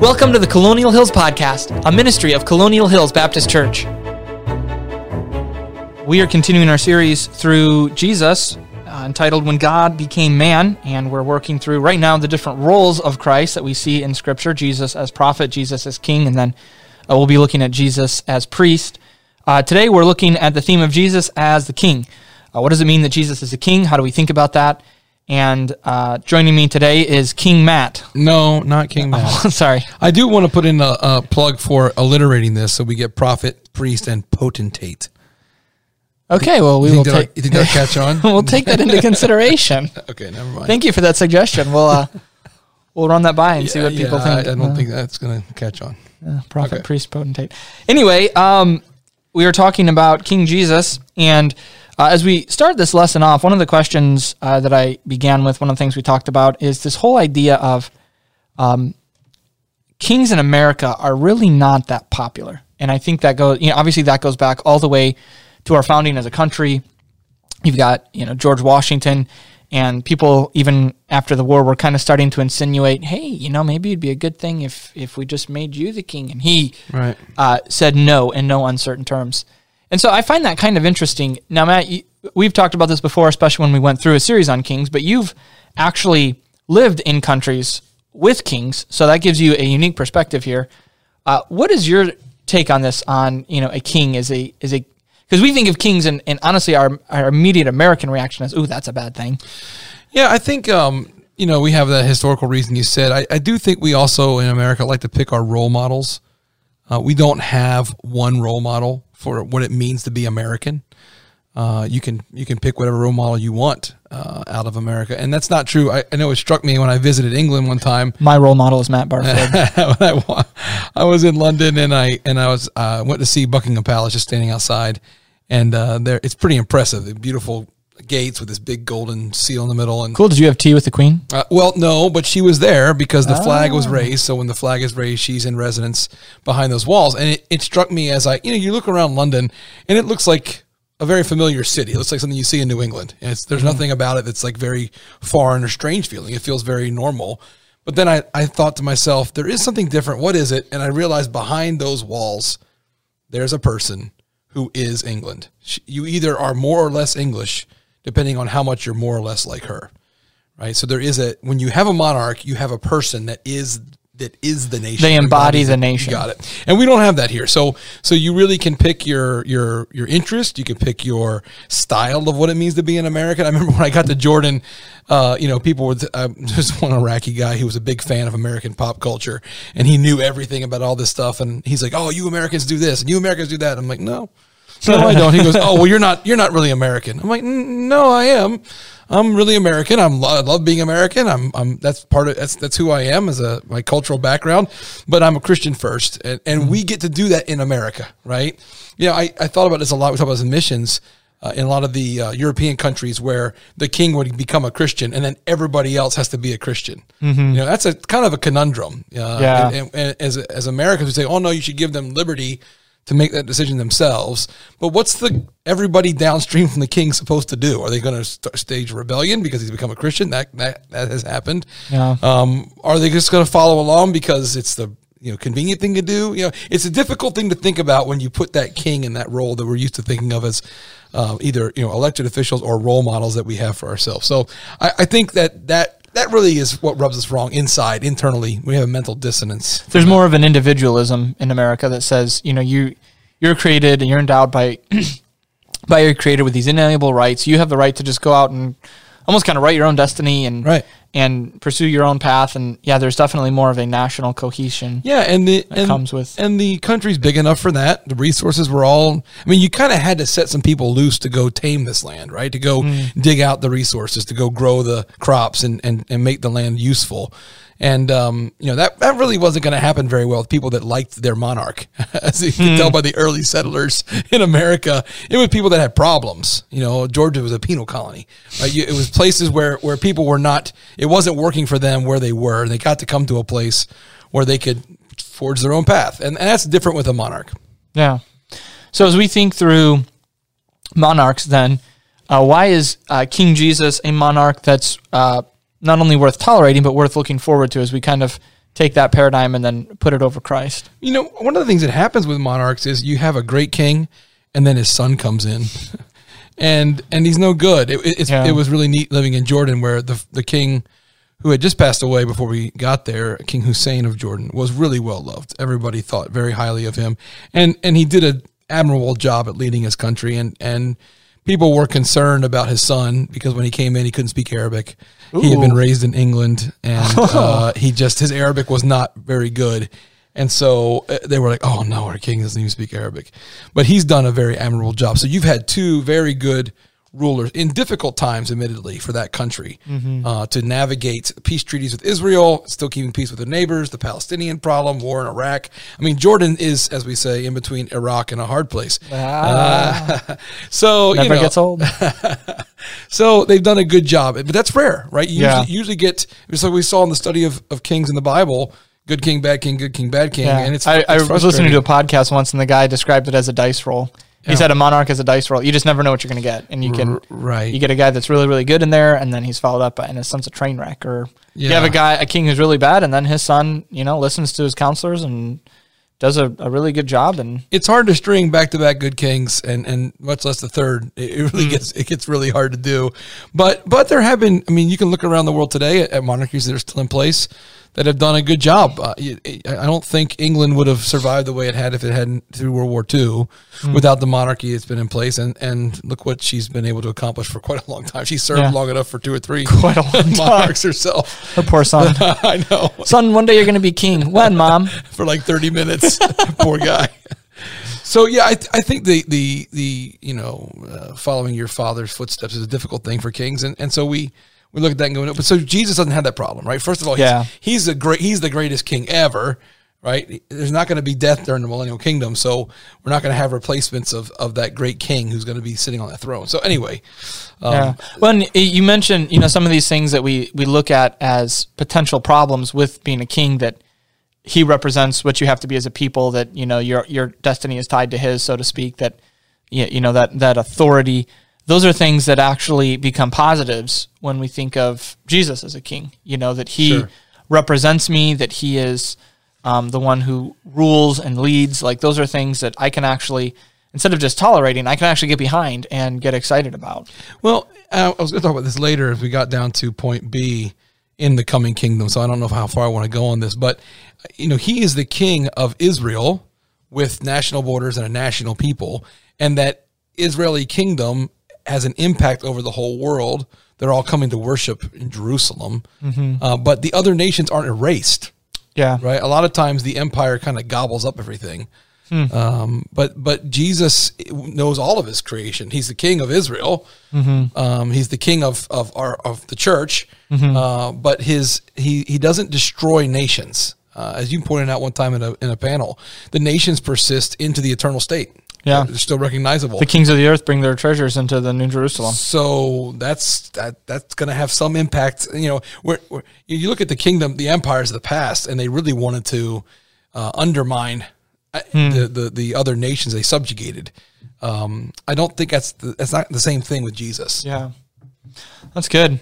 Welcome to the Colonial Hills Podcast, a ministry of Colonial Hills Baptist Church. We are continuing our series through Jesus, uh, entitled When God Became Man, and we're working through right now the different roles of Christ that we see in Scripture Jesus as prophet, Jesus as king, and then uh, we'll be looking at Jesus as priest. Uh, today we're looking at the theme of Jesus as the king. Uh, what does it mean that Jesus is a king? How do we think about that? And uh, joining me today is King Matt. No, not King Matt. Sorry. I do want to put in a, a plug for alliterating this so we get prophet, priest, and potentate. Okay, well, we will take you think that'll catch on? we'll take that into consideration. okay, never mind. Thank you for that suggestion. We'll uh, we'll run that by and see what people yeah, think. I, I don't Uh, think that's going to catch on. uh, prophet, okay. priest, potentate. Anyway, um, we were talking about King Jesus, and uh, as we start this lesson off, one of the questions uh, that I began with, one of the things we talked about, is this whole idea of um, kings in America are really not that popular, and I think that goes, you know, obviously that goes back all the way to our founding as a country. You've got, you know, George Washington and people even after the war were kind of starting to insinuate, hey, you know, maybe it'd be a good thing if if we just made you the king. And he Right. uh, said no in no uncertain terms. And so I find that kind of interesting. Now, Matt, you, we've talked about this before, especially when we went through a series on kings, but you've actually lived in countries with kings, so that gives you a unique perspective here. Uh, what is your take on this? On you know, a king is a is a because we think of kings, and, and honestly, our our immediate American reaction is, "Ooh, that's a bad thing." Yeah, I think um, you know we have that historical reason you said. I, I do think we also in America like to pick our role models. Uh, we don't have one role model for what it means to be American. Uh, you can you can pick whatever role model you want uh, out of America, and that's not true. I, I know it struck me when I visited England one time. My role model is Matt Barfield. I, I was in London and I and I was uh, went to see Buckingham Palace just standing outside, and uh, there it's pretty impressive. The beautiful gates with this big golden seal in the middle, and cool. Did you have tea with the queen? uh, well, no, but she was there because the flag was raised. So when the flag is raised, she's in residence behind those walls. And it, it struck me as I, you know, you look around London and it looks like a very familiar city. It looks like something you see in New England. And it's, there's nothing about it that's like very foreign or strange feeling. It feels very normal. But then I, I thought to myself, there is something different. What is it? And I realized behind those walls, there's a person who is England. You either are more or less English, depending on how much you're more or less like her right? So there is a when you have a monarch, you have a person that is that is the nation. They embody the nation. You got it. And we don't have that here. So so you really can pick your your your interest. You can pick your style of what it means to be an American. I remember when I got to Jordan, uh, you know, people were uh, there's one Iraqi guy who was a big fan of American pop culture, and he knew everything about all this stuff. And he's like, "Oh, you Americans do this, and you Americans do that." I'm like, "No." No, I don't. He goes, "Oh, well, you're not. You're not really American." I'm like, "No, I am. I'm really American. I'm. I love being American. I'm. I'm. That's part of. That's that's who I am as a my cultural background. But I'm a Christian first, and, and we get to do that in America, right? Yeah, I, I thought about this a lot. We talk about this in missions. Uh, in a lot of the uh, European countries where the king would become a Christian and then everybody else has to be a Christian. You know, that's a kind of a conundrum. Uh, Yeah. and- and, and as as Americans, we say, "Oh no, you should give them liberty to make that decision themselves." But what's the everybody downstream from the king supposed to do? Are they going to st- stage rebellion because he's become a Christian? That that that has happened. Yeah. Um, are they just going to follow along because it's the you know convenient thing to do? You know, it's a difficult thing to think about when you put that king in that role that we're used to thinking of as uh, either you know elected officials or role models that we have for ourselves. So I, I think that that. That really is what rubs us wrong inside, internally. We have a mental dissonance. There's more of an individualism in America that says, you know, you you're created and you're endowed by by your creator with these inalienable rights. You have the right to just go out and almost kind of write your own destiny and Right. And pursue your own path. And yeah, there's definitely more of a national cohesion. Yeah, and the and, comes with- and the country's big enough for that. The resources were all. I mean, you kind of had to set some people loose to go tame this land, right? To go mm. dig out the resources, to go grow the crops and and, and make the land useful. And um, you know that that really wasn't going to happen very well with people that liked their monarch, as you can tell by the early settlers in America. It was people that had problems. You know, Georgia was a penal colony. Right? You, it was places where where people were not. It wasn't working for them where they were. They got to come to a place where they could forge their own path, and, and that's different with a monarch. Yeah. So as we think through monarchs, then uh, why is uh, King Jesus a monarch that's uh, not only worth tolerating but worth looking forward to as we kind of take that paradigm and then put it over Christ. You know, one of the things that happens with monarchs is you have a great king, and then his son comes in, and and he's no good. It, it's, Yeah. it was really neat living in Jordan, where the the king who had just passed away before we got there, King Hussein of Jordan, was really well loved. Everybody thought very highly of him, and and he did an admirable job at leading his country, and and. People were concerned about his son because when he came in, he couldn't speak Arabic. He had been raised in England, and uh, he just his Arabic was not very good. And so uh, they were like, "Oh no, our king doesn't even speak Arabic," but he's done a very admirable job. So you've had two very good rulers in difficult times, admittedly, for that country uh, to navigate peace treaties with Israel, still keeping peace with their neighbors, the Palestinian problem, war in Iraq. I mean, Jordan is, as we say, in between Iraq and a hard place. Uh, so Never you know, gets old. so they've done a good job, but that's rare, right? You Yeah. usually, usually get just like we saw in the study of, of kings in the Bible: good king, bad king, good king, bad king, Yeah. and it's. I, I was listening to a podcast once, and the guy described it as a dice roll. He Yeah. said a monarch is a dice roll. You just never know what you're going to get, and you can R- right. You get a guy that's really really good in there, and then he's followed up by, and his son's a train wreck. Or you have a guy, a king who's really bad, and then his son, you know, listens to his counselors and does a, a really good job. And it's hard to string back to back good kings and, and much less the third. It, it really mm. gets it gets really hard to do. But but there have been. I mean, you can look around the world today at, at monarchies that are still in place that have done a good job. Uh, I don't think England would have survived the way it had if it hadn't through World War II without the monarchy that's been in place. And and look what she's been able to accomplish for quite a long time. She served Yeah. long enough for two or three Quite a long time. monarchs herself. her poor son, I know son, one day you're going to be king. When, mom? for like 30 minutes. Poor guy. So yeah, I, I think the the the you know uh, following your father's footsteps is a difficult thing for kings, and, and so we we look at that and go, but so Jesus doesn't have that problem, right? First of all, he's, Yeah. he's the great he's the greatest king ever, right? There's not going to be death during the millennial kingdom, so we're not going to have replacements of of that great king who's going to be sitting on that throne. So anyway, um, yeah. Well, you mentioned, you know, some of these things that we we look at as potential problems with being a king that he represents what you have to be as a people that you know your your destiny is tied to his so to speak that you know that that authority those are things that actually become positives when we think of Jesus as a king you know that he Sure. represents me that he is um, the one who rules and leads like those are things that I can actually instead of just tolerating I can actually get behind and get excited about Well, uh, I was going to talk about this later as we got down to point B in the coming kingdom. So I don't know how far I want to go on this, but you know, he is the king of Israel with national borders and a national people, and that Israeli kingdom has an impact over the whole world. They're all coming to worship in Jerusalem, uh, but the other nations aren't erased yeah right? A lot of times the empire kind of gobbles up everything. Um, but but Jesus knows all of his creation. He's the King of Israel. Um, he's the King of of our of the church. Uh, but his he he doesn't destroy nations. Uh, as you pointed out one time in a in a panel, the nations persist into the eternal state. Yeah. they're still recognizable. the kings of the earth bring their treasures into the new Jerusalem So that's that that's going to have some impact. You know, where, where you look at the kingdom, the empires of the past, and they really wanted to uh, undermine uh, the, the the other nations they subjugated. Um, I don't think that's the, that's not the same thing with Jesus. Yeah, that's good.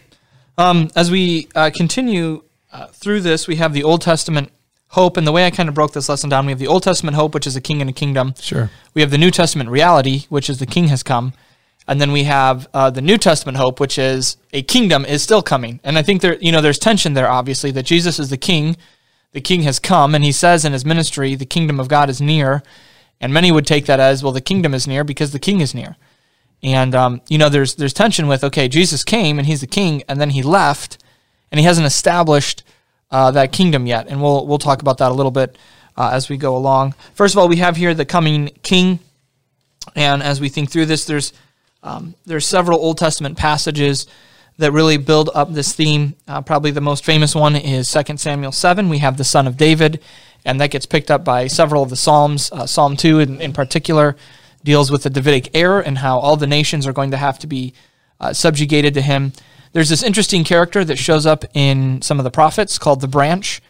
Um, as we uh, continue uh, through this, we have the Old Testament hope, and the way I kind of broke this lesson down, we have the Old Testament hope, which is a king and a kingdom. Sure. We have the New Testament reality, which is the king has come, and then we have uh, the New Testament hope, which is a kingdom is still coming. And I think there, you know, there's tension there, obviously, that Jesus is the king, the king has come, and he says in his ministry, the kingdom of God is near. And many would take that as, well, the kingdom is near because the king is near. And um, you know, there's there's tension with okay, Jesus came and he's the king, and then he left, and he hasn't established uh, that kingdom yet. And we'll we'll talk about that a little bit uh, as we go along. First of all, we have here the coming king, and as we think through this, there's um, there's several Old Testament passages that really build up this theme. Uh, probably the most famous one is 2 Samuel 7. We have the son of David, and that gets picked up by several of the Psalms. Uh, Psalm 2, in, in particular, deals with the Davidic heir and how all the nations are going to have to be uh, subjugated to him. There's this interesting character that shows up in some of the prophets called the branch.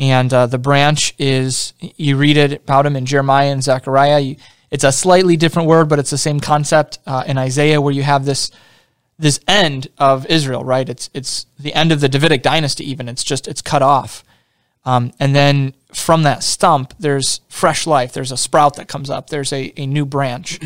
And uh, the branch is, you read it about him in Jeremiah and Zechariah. You, it's a slightly different word, but it's the same concept uh, in Isaiah, where you have this this end of Israel, right? It's it's the end of the Davidic dynasty. Even it's just it's cut off, Um, and then from that stump, there's fresh life. There's a sprout that comes up. There's a, a new branch.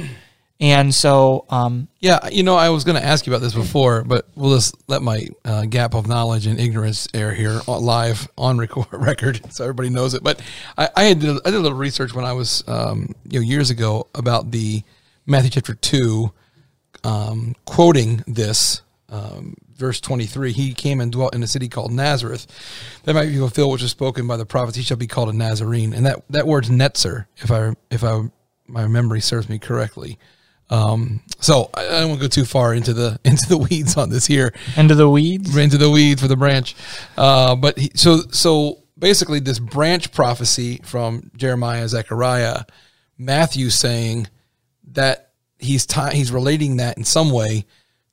And so, um, Yeah, you know, I was going to ask you about this before, but we'll just let my uh, gap of knowledge and ignorance air here live on record, record, so everybody knows it. But I, I did, I did a little research when I was, um, you know, years ago about the Matthew chapter two, um, quoting this um, verse twenty three. He came and dwelt in a city called Nazareth. That might be fulfilled, which is spoken by the prophets. He shall be called a Nazarene, and that that word's netzer, if I if I my memory serves me correctly. Um, so I, I don't want to go too far into the into the weeds on this here, into the weeds. into the weed for the branch. Uh, but he, so so basically, this branch prophecy from Jeremiah, Zechariah, Matthew saying that he's ti he's relating that in some way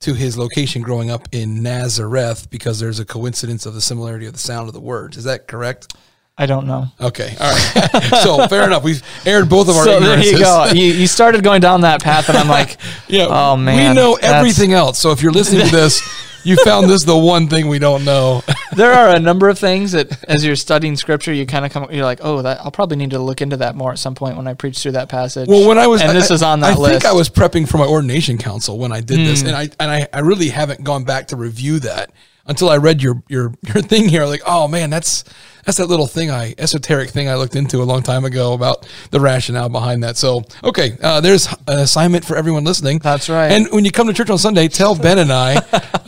to his location growing up in Nazareth because there's a coincidence of the similarity of the sound of the words. Is that correct? I don't know. Okay, all right. so fair enough. We've aired both of our So there you go. You, you started going down that path, and I'm like, Yeah. oh man, We know everything else. So if you're listening to this, you found this the one thing we don't know. there are a number of things that, as you're studying scripture, you kind of come, you're like, oh, that I'll probably need to look into that more at some point when I preach through that passage. Well, when I was, and this is on that I list. Hmm. think I was prepping for my ordination council when I did this, and I and I, I really haven't gone back to review that until I read your your your thing here. Like, oh man, that's that's that little thing I esoteric thing I looked into a long time ago about the rationale behind that. So, okay, uh, there's an assignment for everyone listening. That's right. And when you come to church on Sunday, tell Ben and I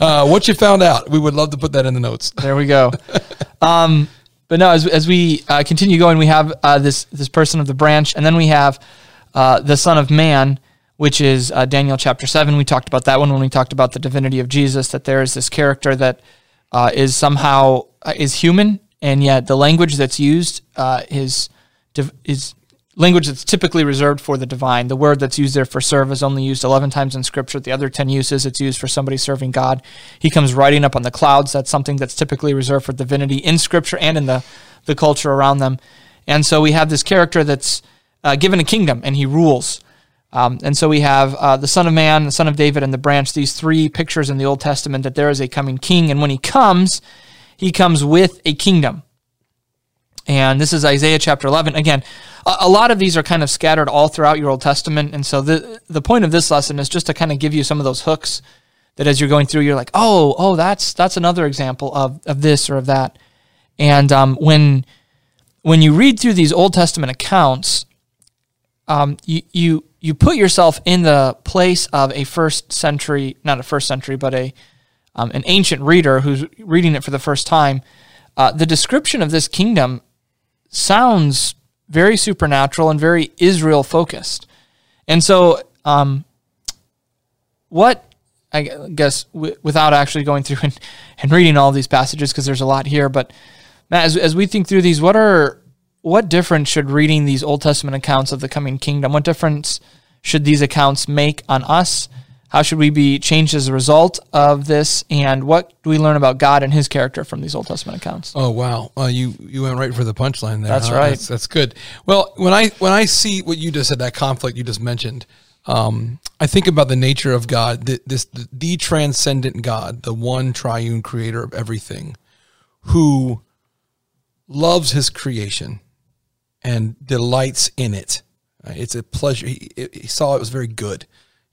uh, what you found out. We would love to put that in the notes. There we go. um, but no, as, as we uh, continue going, we have uh, this this person of the branch, and then we have uh, the Son of Man, which is uh, Daniel chapter seven. We talked about that one when we talked about the divinity of Jesus. That there is this character that uh, is somehow uh, is human, and yet the language that's used uh, is is language that's typically reserved for the divine. The word that's used there for serve is only used 11 times in scripture. The other 10 uses it's used for somebody serving God. He comes riding up on the clouds. That's something that's typically reserved for divinity in scripture and in the, the culture around them. And so we have this character that's uh, given a kingdom and he rules. Um, and so we have uh, the Son of Man, the Son of David, and the branch, these three pictures in the Old Testament that there is a coming king. And when he comes, he comes with a kingdom. And this is Isaiah chapter 11. Again, a, lot of these are kind of scattered all throughout your Old Testament. And so the, the point of this lesson is just to kind of give you some of those hooks that as you're going through, you're like, oh, oh, that's that's another example of, of this or of that. And um, when when you read through these Old Testament accounts, um, you, you you put yourself in the place of a first century, not a first century, but a um, an ancient reader who's reading it for the first time. Uh, the description of this kingdom sounds very supernatural and very Israel focused. And so, um, what I guess w- without actually going through and, and reading all these passages because there's a lot here, but Matt, as, as we think through these, what are what difference should reading these Old Testament accounts of the coming kingdom? What difference should these accounts make on us? How should we be changed as a result of this? And what do we learn about God and His character from these Old Testament accounts? Oh wow, uh, you you went right for the punchline there. That's huh? right. That's, that's good. Well, when I when I see what you just said, that conflict you just mentioned, um, I think about the nature of God, the, this the, the transcendent God, the one triune Creator of everything, who loves His creation and delights in it. It's a pleasure. He, he saw it was very good.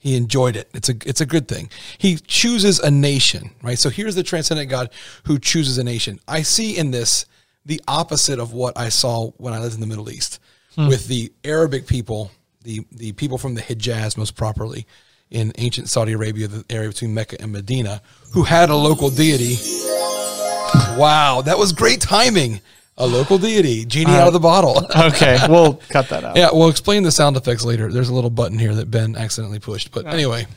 He enjoyed it. It's a it's a good thing. He chooses a nation, right? So here's the transcendent God who chooses a nation. I see in this the opposite of what I saw when I lived in the Middle East hmm. with the Arabic people, the the people from the Hijaz most properly in ancient Saudi Arabia, the area between Mecca and Medina, who had a local deity. Wow, that was great timing. A local deity, genie out of the bottle. Okay, we'll cut that out. Yeah, we'll explain the sound effects later. There's a little button here that Ben accidentally pushed. But anyway,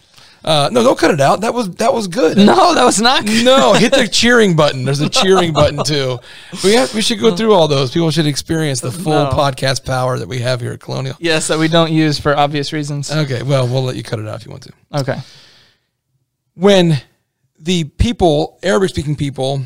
uh, no, don't cut it out. That was that was good. No, that was not. Good. No, hit the cheering button. There's a cheering button too. We have, we should go through all those. People should experience the full No. podcast power that we have here at Colonial. Yes, that we don't use for obvious reasons. Okay, well, we'll let you cut it out if you want to. Okay. When the people, Arabic speaking people,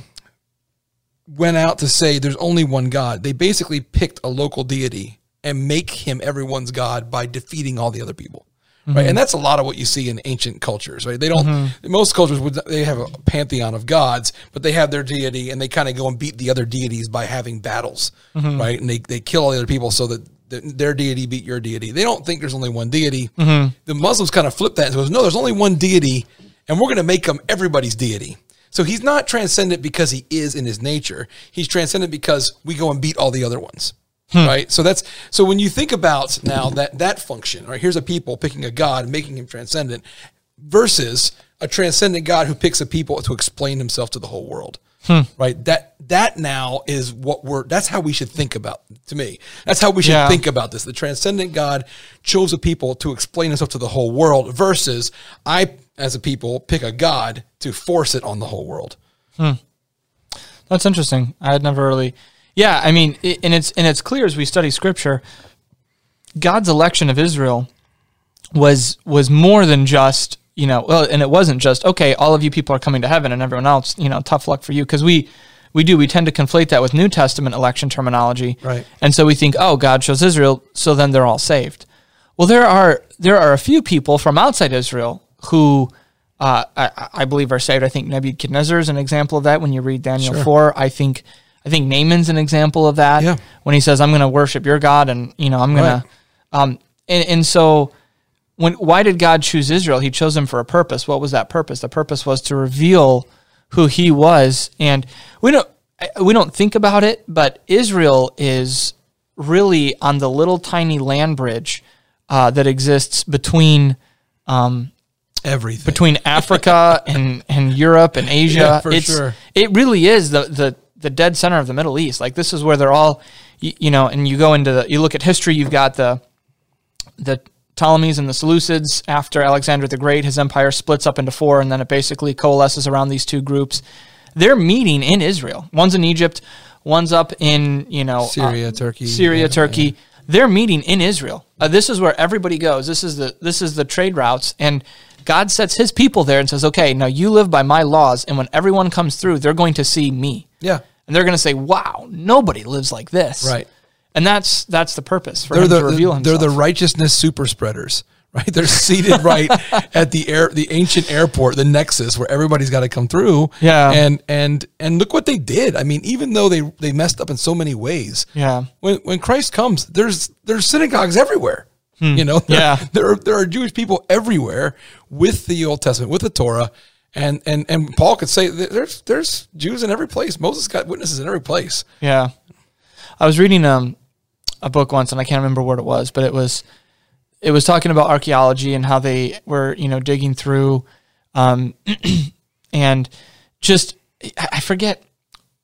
went out to say there's only one God, they basically picked a local deity and make him everyone's God by defeating all the other people. right? Mm-hmm. And that's a lot of what you see in ancient cultures, right? They don't. Mm-hmm. Most cultures would they have a pantheon of gods, but they have their deity, and they kind of go and beat the other deities by having battles, mm-hmm. right? And they they kill all the other people so that th- their deity beat your deity. They don't think there's only one deity. The Muslims kind of flip that and goes, no, there's only one deity, and we're going to make him everybody's deity. So he's not transcendent because he is in his nature. He's transcendent because we go and beat all the other ones. Hmm. Right. So that's so when you think about now that that function, right? Here's a people picking a God, and making him transcendent, versus a transcendent God who picks a people to explain himself to the whole world. Hmm. Right. That that now is what we're that's how we should think about to me. That's how we should Yeah. think about this. The transcendent God chose a people to explain himself to the whole world versus I as a people pick a God to force it on the whole world. Hmm. That's interesting. I had never really. Yeah, I mean, i and it's and it's clear as we study Scripture, God's election of Israel was was more than just you know, well, and it wasn't just okay. All of you people are coming to heaven, and everyone else, you know, tough luck for you, because we we do we tend to conflate that with New Testament election terminology, Right. And so we think, oh, God chose Israel, so then they're all saved. Well, there are there are a few people from outside Israel who uh, I, I believe are saved. I think Nebuchadnezzar is an example of that. When you read Daniel four, I think I think Naaman's an example of that. Yeah. When he says, "I'm going to worship your God," and you know, I'm going Right. to, um, and, and so when why did God choose Israel? He chose them for a purpose. What was that purpose? The purpose was to reveal who He was, and we don't we don't think about it, but Israel is really on the little tiny land bridge uh, that exists between Everything. between Africa and, and Europe and Asia. Yeah, for it's, sure. It really is the, the, the dead center of the Middle East. Like this is where they're all, you, you know, and you go into the, you look at history, you've got the, the Ptolemies and the Seleucids after Alexander the Great, his empire splits up into four and then it basically coalesces around these two groups. They're meeting in Israel. One's in Egypt, one's up in, you know, uh, Syria, Turkey. Syria, Yeah, Turkey. They're meeting in Israel. Uh, this is where everybody goes. This is the this is the trade routes, and God sets His people there and says, "Okay, now you live by my laws, and when everyone comes through, they're going to see me, Yeah. and they're going to say, "Wow, nobody lives like this." Right. And that's that's the purpose for They're him the to reveal they're the righteousness super spreaders, right? They're seated right at the air the ancient airport, the nexus where everybody's got to come through. Yeah. And and and look what they did. I mean, even though they they messed up in so many ways. Yeah. When when Christ comes, there's there's synagogues everywhere. You know, there, Hmm. Yeah. there are there are Jewish people everywhere with the Old Testament, with the Torah. And, and and Paul could say there's there's Jews in every place. Moses got witnesses in every place. Yeah. I was reading um a book once and I can't remember what it was, but it was it was talking about archaeology and how they were, you know, digging through um and just I forget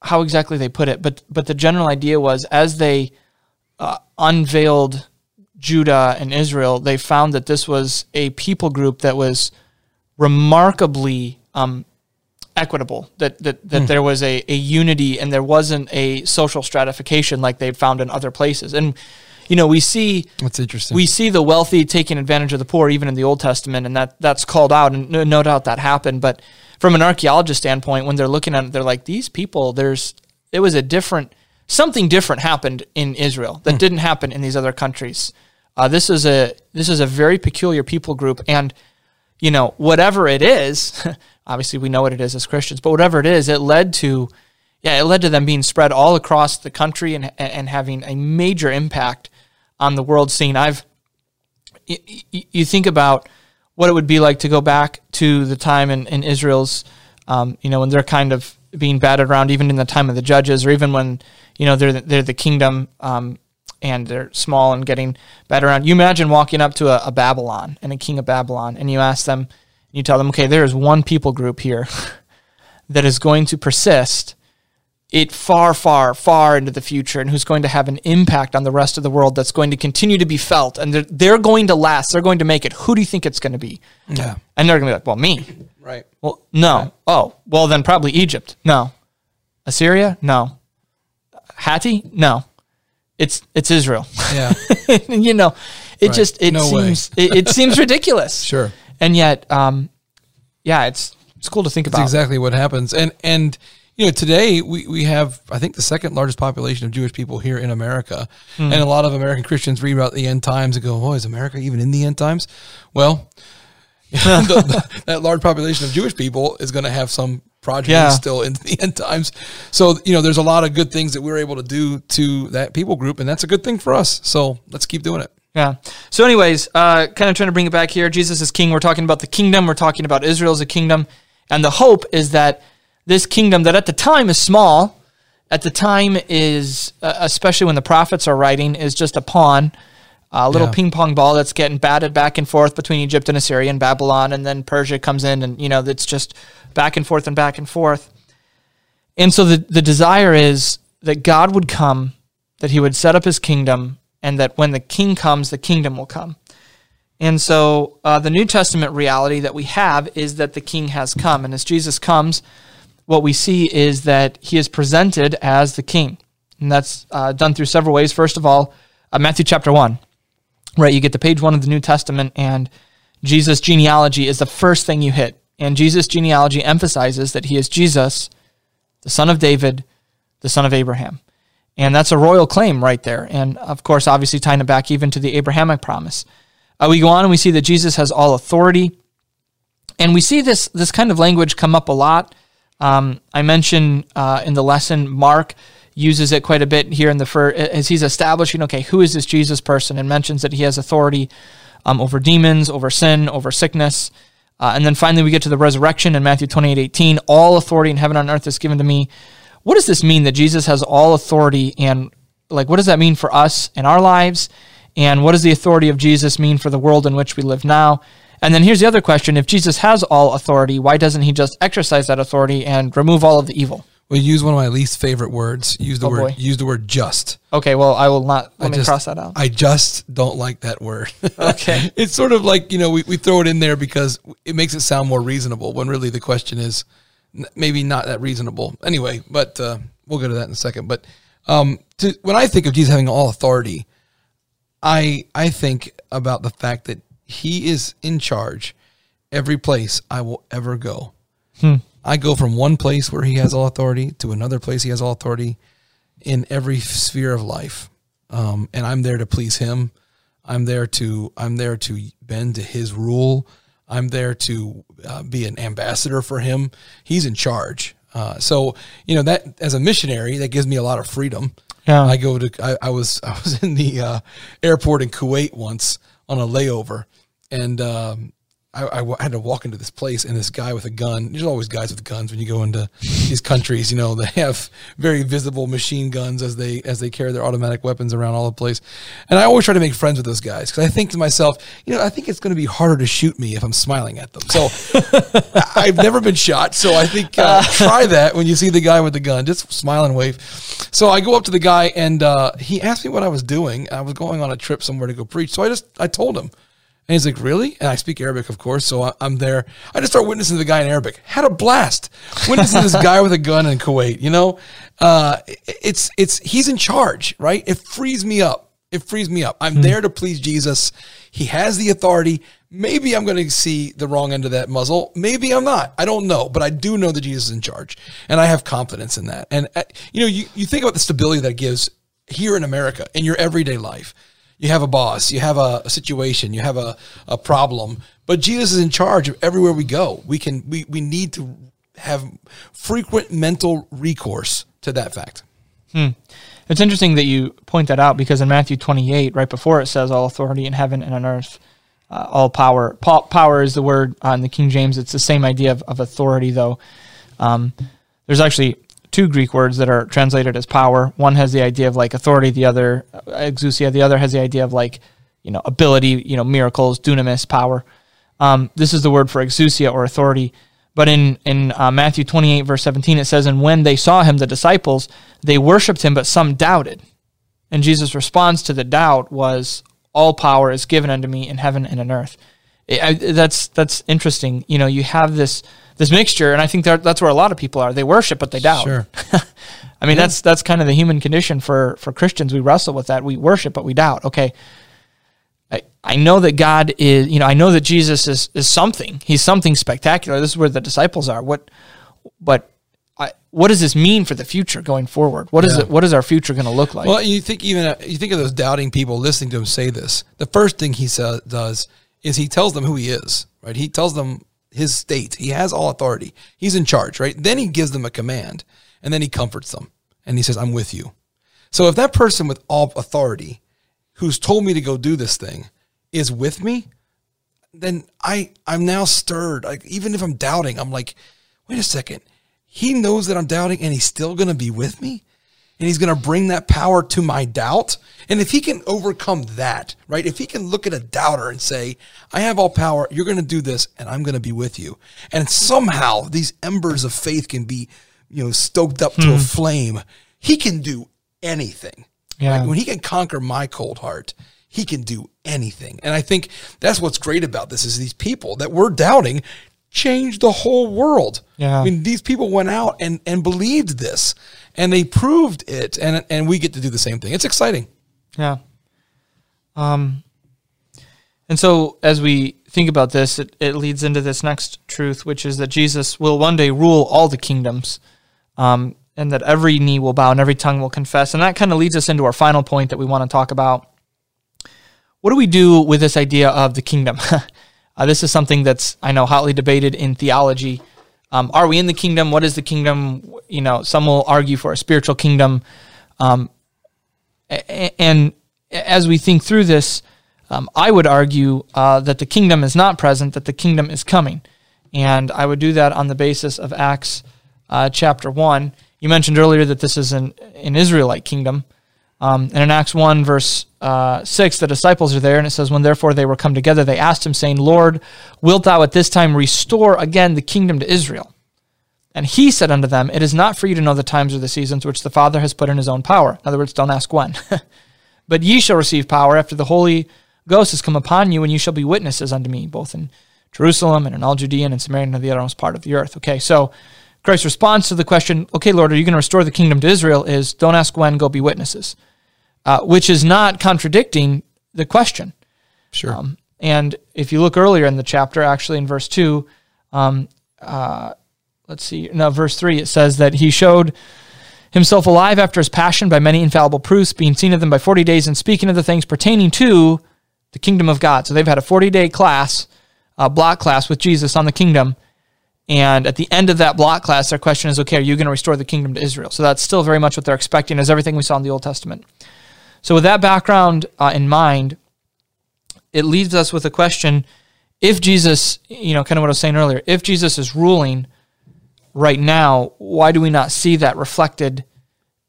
how exactly they put it, but but the general idea was as they uh, unveiled Judah and Israel, they found that this was a people group that was remarkably um, equitable. That that, that there was a, a unity and there wasn't a social stratification like they'd found in other places. And you know, we see That's interesting. we see the wealthy taking advantage of the poor even in the Old Testament, and that that's called out, and no, no doubt that happened. But from an archaeologist standpoint, when they're looking at it, they're like, these people, there's it was a different something different happened in Israel that didn't happen in these other countries. Uh, this is a this is a very peculiar people group, and you know whatever it is, obviously we know what it is as Christians, but whatever it is, it led to yeah, it led to them being spread all across the country and and having a major impact on the world scene. I've y- y- you think about what it would be like to go back to the time in, in Israel's, um, you know, when they're kind of being battered around, even in the time of the judges, or even when you know they're the, they're the kingdom um, and they're small and getting battered around. You imagine walking up to a, a Babylon and a king of Babylon, and you ask them, you tell them, okay, there is one people group here that is going to persist it far, far, far into the future and who's going to have an impact on the rest of the world that's going to continue to be felt and they're, they're going to last. They're going to make it. Who do you think it's going to be? yeah. And they're going to be like, well, me. Right. Well, no. Oh, well, then probably Egypt. No. Assyria? No. Hatti? No. It's it's Israel. Yeah. you know, it just it No seems it, it seems ridiculous. Sure. And yet, um, yeah, it's it's cool to think about. That's exactly what happens. And and you know, today we, we have I think the second largest population of Jewish people here in America. Hmm. And a lot of American Christians read about the end times and go, Oh, is America even in the end times? Well, the, the- that large population of Jewish people is going to have some progeny Yeah. still in the end times. So, you know, there's a lot of good things that we're able to do to that people group, and that's a good thing for us. So let's keep doing it. Yeah. So, anyways, uh, kind of trying to bring it back here. Jesus is king. We're talking about the kingdom. We're talking about Israel as a kingdom. And the hope is that this kingdom, that at the time is small, at the time is, uh, especially when the prophets are writing, is just a pawn, a little Yeah. ping pong ball that's getting batted back and forth between Egypt and Assyria and Babylon. And then Persia comes in, and, you know, it's just back and forth and back and forth. And so the, the desire is that God would come, that he would set up his kingdom, and that when the king comes, the kingdom will come. And so uh, the New Testament reality that we have is that the king has come. And as Jesus comes, what we see is that he is presented as the king. And that's uh, done through several ways. First of all, uh, Matthew chapter 1, right? You get to page one of the New Testament, and Jesus' genealogy is the first thing you hit. And Jesus' genealogy emphasizes that he is Jesus, the son of David, the son of Abraham. And that's a royal claim right there. And of course, obviously tying it back even to the Abrahamic promise. Uh, we go on and we see that Jesus has all authority. And we see this, this kind of language come up a lot. Um, I mentioned uh, in the lesson, Mark uses it quite a bit here in the fir- as he's establishing, okay, who is this Jesus person? And mentions that he has authority um, over demons, over sin, over sickness. Uh, and then finally, we get to the resurrection in Matthew 28 18. All authority in heaven and on earth is given to me. What does this mean that Jesus has all authority? And like, what does that mean for us in our lives? And what does the authority of Jesus mean for the world in which we live now? And then here's the other question if Jesus has all authority, why doesn't he just exercise that authority and remove all of the evil? We use one of my least favorite words. Use the Oh, word boy. use the word just. Okay, well, I will not. Let I me just- cross that out. I just don't like that word. Okay. it's sort of like, you know, we, we throw it in there because it makes it sound more reasonable when really the question is maybe not that reasonable. Anyway, but uh, we'll go to that in a second. But um, to, when I think of Jesus having all authority, I I think about the fact that he is in charge every place I will ever go. I go from one place where he has all authority to another place he has all authority in every sphere of life, um, and I'm there to please him. I'm there to I'm there to bend to his rule. I'm there to uh, be an ambassador for him. He's in charge. Uh, so you know that as a missionary, that gives me a lot of freedom. Yeah. I go to I, I was I was in the uh, airport in Kuwait once on a layover, and um, I, I w- had to walk into this place, and this guy with a gun. There's always guys with guns when you go into these countries. You know they have very visible machine guns as they as they carry their automatic weapons around all the place. And I always try to make friends with those guys because I think to myself, you know, I think it's going to be harder to shoot me if I'm smiling at them. So I've never been shot, so I think uh, try that when you see the guy with the gun. Just smile and wave. So I go up to the guy, and uh, he asked me what I was doing. I was going on a trip somewhere to go preach, so I just I told him, and he's like, "Really?" And I speak Arabic, of course, so I, I'm there. I just start witnessing to the guy in Arabic. Had a blast witnessing this guy with a gun in Kuwait. You know, uh, it's it's he's in charge, right? It frees me up. It frees me up. I'm there to please Jesus. He has the authority. Maybe I'm going to see the wrong end of that muzzle. Maybe I'm not. I don't know, but I do know that Jesus is in charge, and I have confidence in that. And uh, you know, you, you think about the stability that it gives here in America in your everyday life. You have a boss, you have a, a situation, you have a, a problem, but Jesus is in charge of everywhere we go. We can we we need to have frequent mental recourse to that fact. Hmm. It's interesting that you point that out because in Matthew 28, right before it says, All authority in heaven and on earth, uh, all power. Pa- power is the word in the King James. It's the same idea of, of authority, though. Um, there's actually two Greek words that are translated as power. One has the idea of like authority, the other, uh, exousia, the other has the idea of like, you know, ability, you know, miracles, dunamis, power. Um, this is the word for exousia or authority. But in in uh, Matthew 28 verse 17 it says, "And when they saw him, the disciples, they worshipped him, but some doubted." And Jesus' response to the doubt was, "All power is given unto me in heaven and on earth." I, that's that's interesting. You know, you have this this mixture, and I think that that's where a lot of people are. They worship, but they doubt. Sure. I mean, that's that's kind of the human condition for for Christians. We wrestle with that. We worship, but we doubt. Okay, I, I know that God is, you know, I know that Jesus is is something. He's something spectacular. This is where the disciples are. What, but I, what does this mean for the future going forward? What is Yeah. it? What is our future going to look like? Well, you think even you think of those doubting people listening to him say this. The first thing he says does is he tells them who he is. Right? He tells them his state. He has all authority. He's in charge. Right? Then he gives them a command, and then he comforts them, and he says, "I'm with you." So if that person with all authority, who's told me to go do this thing, is with me, then I I'm now stirred. Like even if I'm doubting, I'm like, wait a second. He knows that I'm doubting, and he's still going to be with me and he's going to bring that power to my doubt. And if he can overcome that, right? If he can look at a doubter and say, I have all power, you're going to do this, and I'm going to be with you. And somehow these embers of faith can be, you know, stoked up to a hmm. flame. He can do anything. Yeah. Right? When he can conquer my cold heart, he can do anything. And I think that's what's great about this is these people that we're doubting changed the whole world. Yeah. I mean, these people went out and, and believed this and they proved it and and we get to do the same thing. It's exciting. Yeah. Um, and so as we think about this, it, it leads into this next truth, which is that Jesus will one day rule all the kingdoms, um, and that every knee will bow and every tongue will confess. And that kind of leads us into our final point that we want to talk about. What do we do with this idea of the kingdom? uh, this is something that's, I know, hotly debated in theology. Um, are we in the kingdom? What is the kingdom? You know, some will argue for a spiritual kingdom. Um, and as we think through this, um, I would argue uh, that the kingdom is not present, that the kingdom is coming. And I would do that on the basis of Acts uh, chapter 1. You mentioned earlier that this is an, an Israelite kingdom. Um, and in Acts 1, verse uh, 6, the disciples are there, and it says, When therefore they were come together, they asked him, saying, Lord, wilt thou at this time restore again the kingdom to Israel? And he said unto them, It is not for you to know the times or the seasons which the Father has put in his own power. In other words, don't ask when. but ye shall receive power after the Holy Ghost has come upon you, and you shall be witnesses unto me, both in Jerusalem and in all Judea and in Samaria and the uttermost part of the earth. Okay, so Christ's response to the question, Okay, Lord, are you going to restore the kingdom to Israel? is don't ask when, go be witnesses, uh, which is not contradicting the question. Sure. And if you look earlier in the chapter, actually in verse 2, um, uh, let's see, no, verse 3, it says that he showed himself alive after his passion by many infallible proofs, being seen of them by 40 days and speaking of the things pertaining to the kingdom of God. So they've had a 40 day class, uh, block class with Jesus on the kingdom. And at the end of that block class, their question is, okay, are you going to restore the kingdom to Israel? So that's still very much what they're expecting, as everything we saw in the Old Testament. So with that background uh, in mind, it leaves us with a question if Jesus, you know, kind of what I was saying earlier, if Jesus is ruling right now, why do we not see that reflected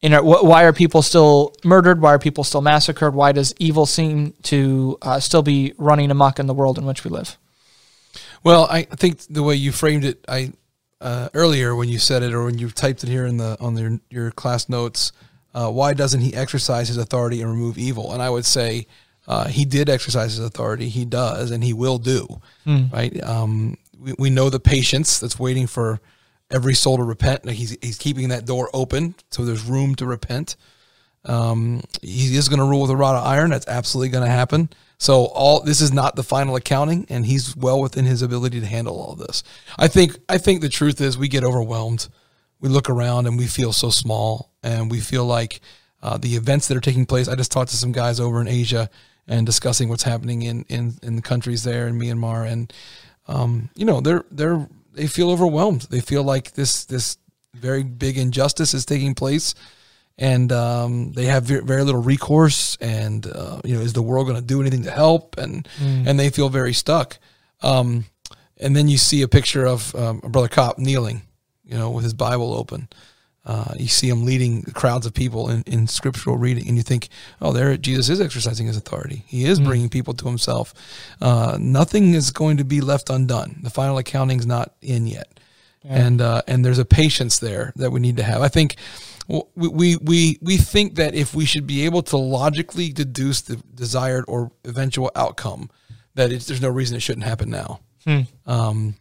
in our, wh- why are people still murdered? Why are people still massacred? Why does evil seem to uh, still be running amok in the world in which we live? Well, I think the way you framed it, I uh, earlier when you said it or when you typed it here in the on your your class notes, uh, why doesn't he exercise his authority and remove evil? And I would say uh, he did exercise his authority. He does, and he will do. Right? Um, we, we know the patience that's waiting for every soul to repent. Like he's he's keeping that door open so there's room to repent. Um, he is going to rule with a rod of iron. That's absolutely going to happen. So all this is not the final accounting, and he's well within his ability to handle all this. I think. I think the truth is we get overwhelmed. We look around and we feel so small, and we feel like uh, the events that are taking place. I just talked to some guys over in Asia and discussing what's happening in in, in the countries there in Myanmar, and um, you know they're they're they feel overwhelmed. They feel like this this very big injustice is taking place and um, they have very, very little recourse. And uh, you know, is the world going to do anything to help? And and they feel very stuck. Um, and then you see a picture of um, a brother cop kneeling, you know, with his Bible open. Uh, you see him leading crowds of people in, in scriptural reading, and you think, oh, there Jesus is exercising his authority. He is bringing people to himself. Uh, nothing is going to be left undone. The final accounting's not in yet, and uh, and there's a patience there that we need to have. I think we, we we we think that if we should be able to logically deduce the desired or eventual outcome, that it's, there's no reason it shouldn't happen now. Um,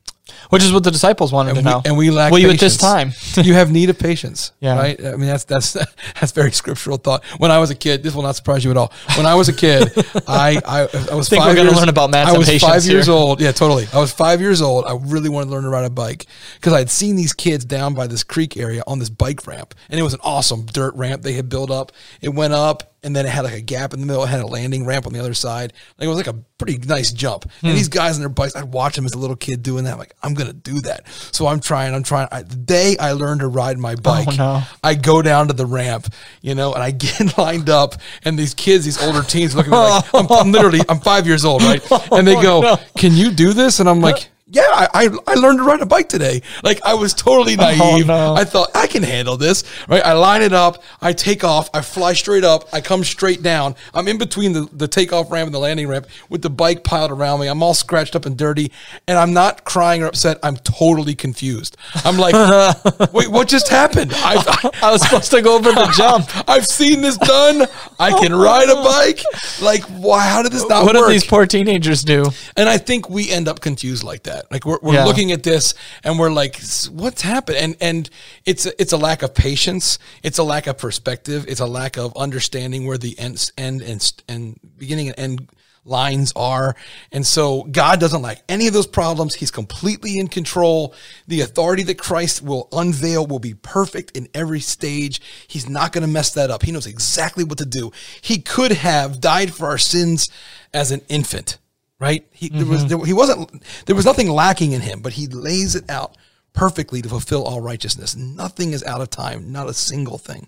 Which is what the disciples wanted to we, know. and we lack Will you at this time? you have need of patience. Yeah. Right. I mean, that's that's that's very scriptural thought. When I was a kid, this will not surprise you at all. When I was a kid, I I, I was Think we're five gonna years. learn about Matt's I was five years old. Yeah, totally. I was five years old. I really wanted to learn to ride a bike because I had seen these kids down by this creek area on this bike ramp, and it was an awesome dirt ramp they had built up. It went up. And then it had like a gap in the middle. It had a landing ramp on the other side. Like it was like a pretty nice jump. Hmm. And these guys on their bikes, I'd watch them as a little kid doing that. I'm like, I'm gonna do that. So I'm trying. I'm trying. I, the day I learned to ride my bike, Oh, no. I go down to the ramp, you know, and I get lined up, and these kids, these older teens, looking at me like, I'm, I'm literally, I'm five years old, right? And they go, no. "Can you do this?" And I'm like. Yeah, I, I I learned to ride a bike today. Like I was totally oh, naive. Oh, no. I thought I can handle this. Right? I line it up. I take off. I fly straight up. I come straight down. I'm in between the, the takeoff ramp and the landing ramp with the bike piled around me. I'm all scratched up and dirty, and I'm not crying or upset. I'm totally confused. I'm like, wait, what just happened? I've, I was supposed to go over the jump. I've seen this done. I can ride a bike. Like, why? How did this not What work? What did these poor teenagers do? And I think we end up confused like that. Like we're, we're Yeah. looking at this and we're like, what's happened? And and it's it's a lack of patience. It's a lack of perspective. It's a lack of understanding where the end end and and beginning and end lines are. And so God doesn't lack any of those problems. He's completely in control. The authority that Christ will unveil will be perfect in every stage. He's not going to mess that up. He knows exactly what to do. He could have died for our sins as an infant right? He there was mm-hmm. there, he wasn't there was nothing lacking in him, but he lays it out perfectly to fulfill all righteousness. Nothing is out of time, not a single thing.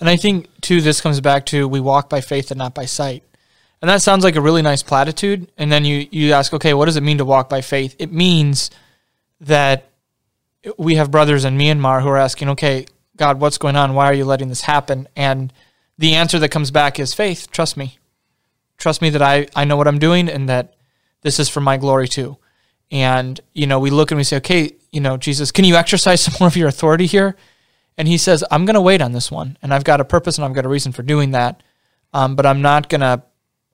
And I think too, this comes back to we walk by faith and not by sight. And that sounds like a really nice platitude. And then you you ask, okay, what does it mean to walk by faith? It means that we have brothers in Myanmar who are asking, okay, God, what's going on? Why are you letting this happen? And the answer that comes back is faith. Trust me. Trust me that I, I know what I'm doing and that this is for my glory too. And, you know, we look and we say, okay, you know, Jesus, can you exercise some more of your authority here? And he says, I'm going to wait on this one. And I've got a purpose and I've got a reason for doing that. Um, but I'm not going to,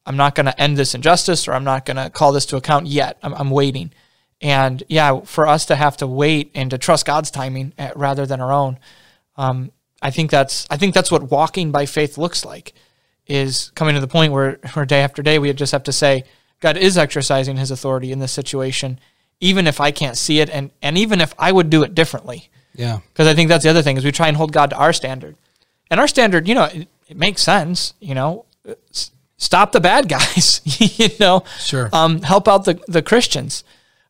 I'm not going to end this injustice or I'm not going to call this to account yet. I'm, I'm waiting. And yeah, for us to have to wait and to trust God's timing uh, rather than our own, um, I think that's I think that's what walking by faith looks like. Is coming to the point where, where day after day we just have to say God is exercising His authority in this situation, even if I can't see it, and and even if I would do it differently. Yeah. Because I think that's the other thing is we try and hold God to our standard, and our standard, you know, it, it makes sense. You know, stop the bad guys. you know, Sure. Um, help out the the Christians.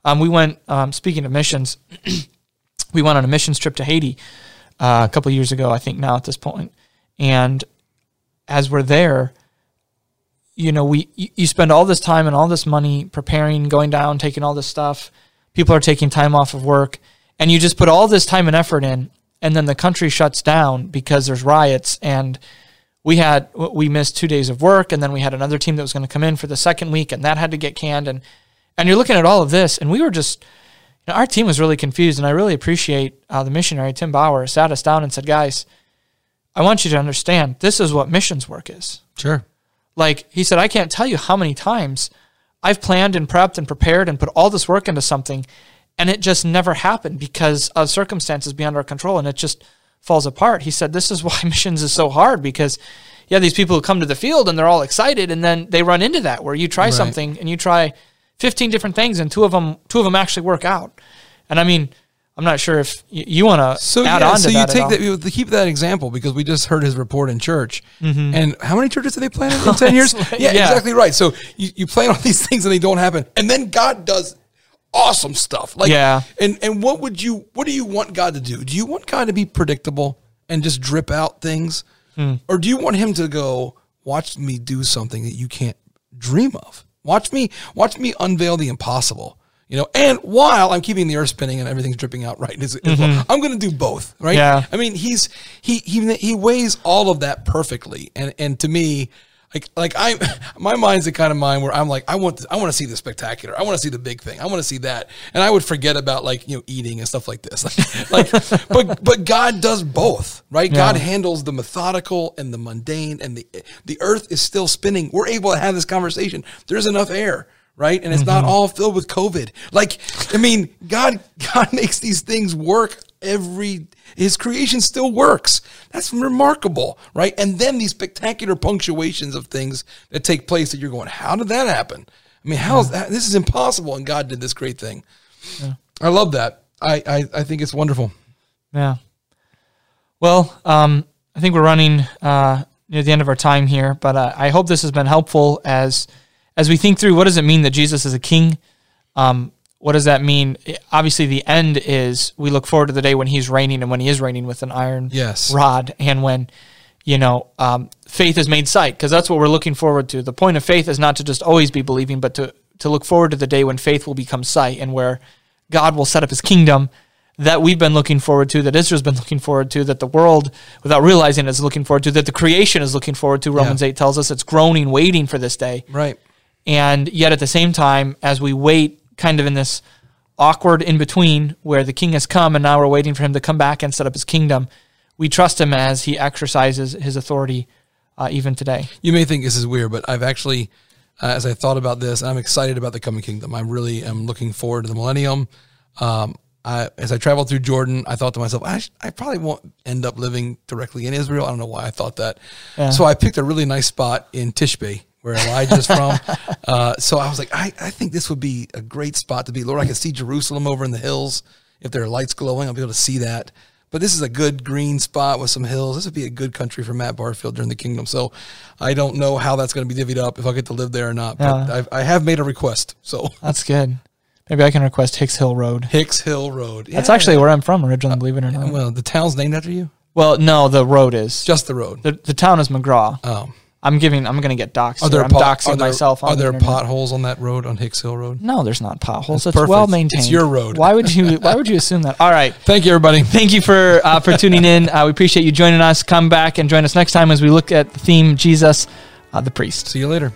Um, we went. Um, speaking of missions, we went on a missions trip to Haiti uh, a couple of years ago. I think now at this point, and as we're there, you know, we you spend all this time and all this money preparing, going down, taking all this stuff. People are taking time off of work, and you just put all this time and effort in, and then the country shuts down because there's riots. And we had we missed two days of work, and then we had another team that was going to come in for the second week, and that had to get canned. And and you're looking at all of this, and we were just, you know, our team was really confused, and I really appreciate uh, the missionary Tim Bauer sat us down and said, guys, I want you to understand this is what missions work is. Sure. Like he said, I can't tell you how many times I've planned and prepped and prepared and put all this work into something and it just never happened because of circumstances beyond our control and it just falls apart. He said, This is why missions is so hard because you have these people who come to the field and they're all excited and then they run into that where you try Right. something and you try 15 different things and two of them two of them actually work out. And I mean, I'm not sure if you, you want to So add yeah, on to so you that. take that you keep that example because we just heard his report in church, Mm-hmm. and how many churches did they plan in ten years? Like- yeah, yeah. exactly right. So you, you plan all these things and they don't happen, and then God does awesome stuff. Like Yeah. and and what would you what do you want God to do? Do you want God to be predictable and just drip out things, Hmm. or do you want Him to go watch me do something that you can't dream of? Watch me watch me unveil the impossible. You know, and while I'm keeping the earth spinning and everything's dripping out right as, as well, I'm going to do both, right? Yeah. I mean, he's he he he weighs all of that perfectly, and and to me, like like I, my mind's the kind of mind where I'm like, I want I want to see the spectacular, I want to see the big thing, I want to see that, and I would forget about like you know eating and stuff like this, like, but but God does both, right? God handles the methodical and the mundane, and the the earth is still spinning. We're able to have this conversation. There's enough air. Right? And it's not all filled with COVID. Like, I mean, God, God makes these things work every, his creation still works. That's remarkable, right? And then these spectacular punctuations of things that take place that you're going, how did that happen? I mean, how is that? This is impossible. And God did this great thing. I love that. I, I, I think it's wonderful. Yeah. Well, um, I think we're running uh, near the end of our time here, but uh, I hope this has been helpful as as we think through what does it mean that Jesus is a king. Um, what does that mean? Obviously, the end is we look forward to the day when he's reigning and when he is reigning with an iron Yes. rod, and when you know um, faith is made sight, because that's what we're looking forward to. The point of faith is not to just always be believing, but to to look forward to the day when faith will become sight, and where God will set up His kingdom that we've been looking forward to, that Israel's been looking forward to, that the world, without realizing, is looking forward to, that the creation is looking forward to. Romans eight tells us it's groaning, waiting for this day. Right. And yet at the same time, as we wait kind of in this awkward in between where the king has come and now we're waiting for him to come back and set up his kingdom, we trust him as he exercises his authority uh, even today. You may think this is weird, but I've actually, uh, as I thought about this, I'm excited about the coming kingdom. I really am looking forward to the millennium. Um, I, as I traveled through Jordan, I thought to myself, I, sh- I probably won't end up living directly in Israel. I don't know why I thought that. So I picked a really nice spot in Tishbe, where Elijah's from. Uh, so I was like, I, I think this would be a great spot to be. Lord, I can see Jerusalem over in the hills. If there are lights glowing, I'll be able to see that. But this is a good green spot with some hills. This would be a good country for Matt Barfield during the kingdom. So I don't know how that's going to be divvied up, if I get to live there or not. But Yeah. I've, I have made a request. So That's good. Maybe I can request Hicks Hill Road. Hicks Hill Road. That's actually where I'm from originally, believe it or not. well, the town's named after you. Well, no, the road is. Just the road. The, the town is McGraw. Um, I'm giving. I'm going to get doxxed. are there. I'm pot- doxing are there, myself. Are the there internet. potholes on that road on Hicks Hill Road? No, there's not potholes. That's It's well maintained. It's your road. Why would you? Why would you assume that? All right. Thank you, everybody. Thank you for uh, for tuning in. Uh, we appreciate you joining us. Come back and join us next time as we look at the theme Jesus, uh, the priest. See you later.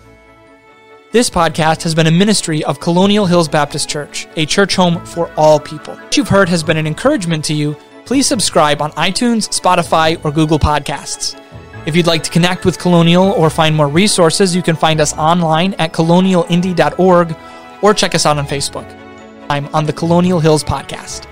This podcast has been a ministry of Colonial Hills Baptist Church, a church home for all people. What you've heard has been an encouragement to you. Please subscribe on iTunes, Spotify, or Google Podcasts. If you'd like to connect with Colonial or find more resources, you can find us online at colonialindy.org or check us out on Facebook. I'm on the Colonial Hills Podcast.